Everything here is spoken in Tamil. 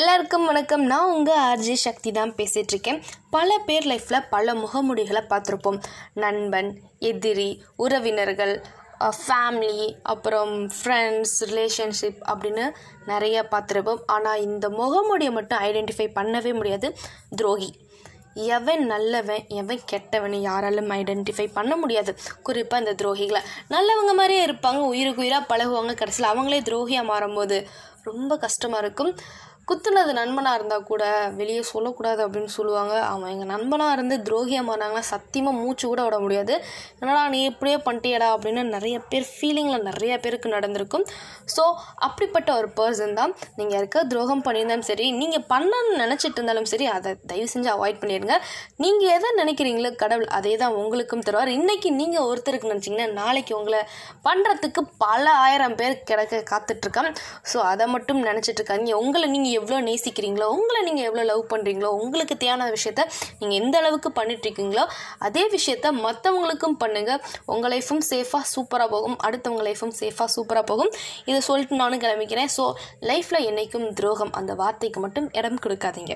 எல்லாருக்கும் வணக்கம். நான் உங்கள் ஆர்ஜி சக்தி தான் பேசிகிட்ருக்கேன் பல பேர் லைஃப்பில் பல முகமுடிகளை பார்த்துருப்போம். நண்பன் எதிரி உறவினர்கள் ஃபேமிலி அப்புறம் ஃப்ரெண்ட்ஸ் ரிலேஷன்ஷிப் அப்படின்னு நிறைய பார்த்துருப்போம். ஆனால் இந்த முகமுடியை மட்டும் ஐடென்டிஃபை பண்ணவே முடியாது. துரோகி. எவன் நல்லவன் எவன் கெட்டவன் யாராலும் ஐடென்டிஃபை பண்ண முடியாது. குறிப்பாக இந்த துரோகிகளை. நல்லவங்க மாதிரியே இருப்பாங்க உயிருக்கு உயிராக பழகுவாங்க. கடைசியில் அவங்களே துரோகியாக மாறும்போது ரொம்ப கஷ்டமாக இருக்கும். குத்துனது நண்பனாக இருந்தால் கூட வெளியே சொல்லக்கூடாது அப்படின்னு சொல்லுவாங்க. அவன் எங்கள் நண்பனாக இருந்து துரோகியம் மாறினாங்கன்னா சத்தியமாக மூச்சு கூட விட முடியாது. என்னடா நீ இப்படியே பண்ணிட்டியடா அப்படின்னு நிறைய பேர் ஃபீலிங்கில் நிறைய பேருக்கு நடந்திருக்கும். ஸோ அப்படிப்பட்ட ஒரு பர்சன் தான் நீங்கள் யாருக்கா துரோகம் பண்ணியிருந்தாலும் சரி நீங்கள் பண்ணணும்னு நினச்சிட்டு இருந்தாலும் சரி அதை தயவு செஞ்சு அவாய்ட் பண்ணிடுங்க. நீங்கள் எதை நினைக்கிறீங்களோ கடவுள் அதே தான் உங்களுக்கும் தருவார். இன்றைக்கி நீங்கள் ஒருத்தருக்கு நினச்சிங்கன்னா நாளைக்கு உங்களை பண்ணுறதுக்கு பல ஆயிரம் பேர் கிடக்க காத்துட்ருக்கான் ஸோ அதை மட்டும் நினச்சிட்டு இருக்காங்க உங்களை நீங்கள் எவ்வளோ நேசிக்கிறீங்களோ உங்களை நீங்கள் எவ்வளோ லவ் பண்ணுறீங்களோ உங்களுக்கு தேவையான விஷயத்த நீங்கள் எந்த அளவுக்கு பண்ணிட்டு இருக்கீங்களோ அதே விஷயத்த மற்றவங்களுக்கும் பண்ணுங்கள் உங்கள் லைஃபும் சேஃபாக சூப்பராக போகும். அடுத்தவங்க லைஃபும் சேஃபாக சூப்பராக போகும். இதை சொல்லிட்டு நானும் கிளம்பிக்கிறேன். ஸோ லைஃப்பில் என்றைக்கும் துரோகம் அந்த வார்த்தைக்கு மட்டும் இடம் கொடுக்காதீங்க.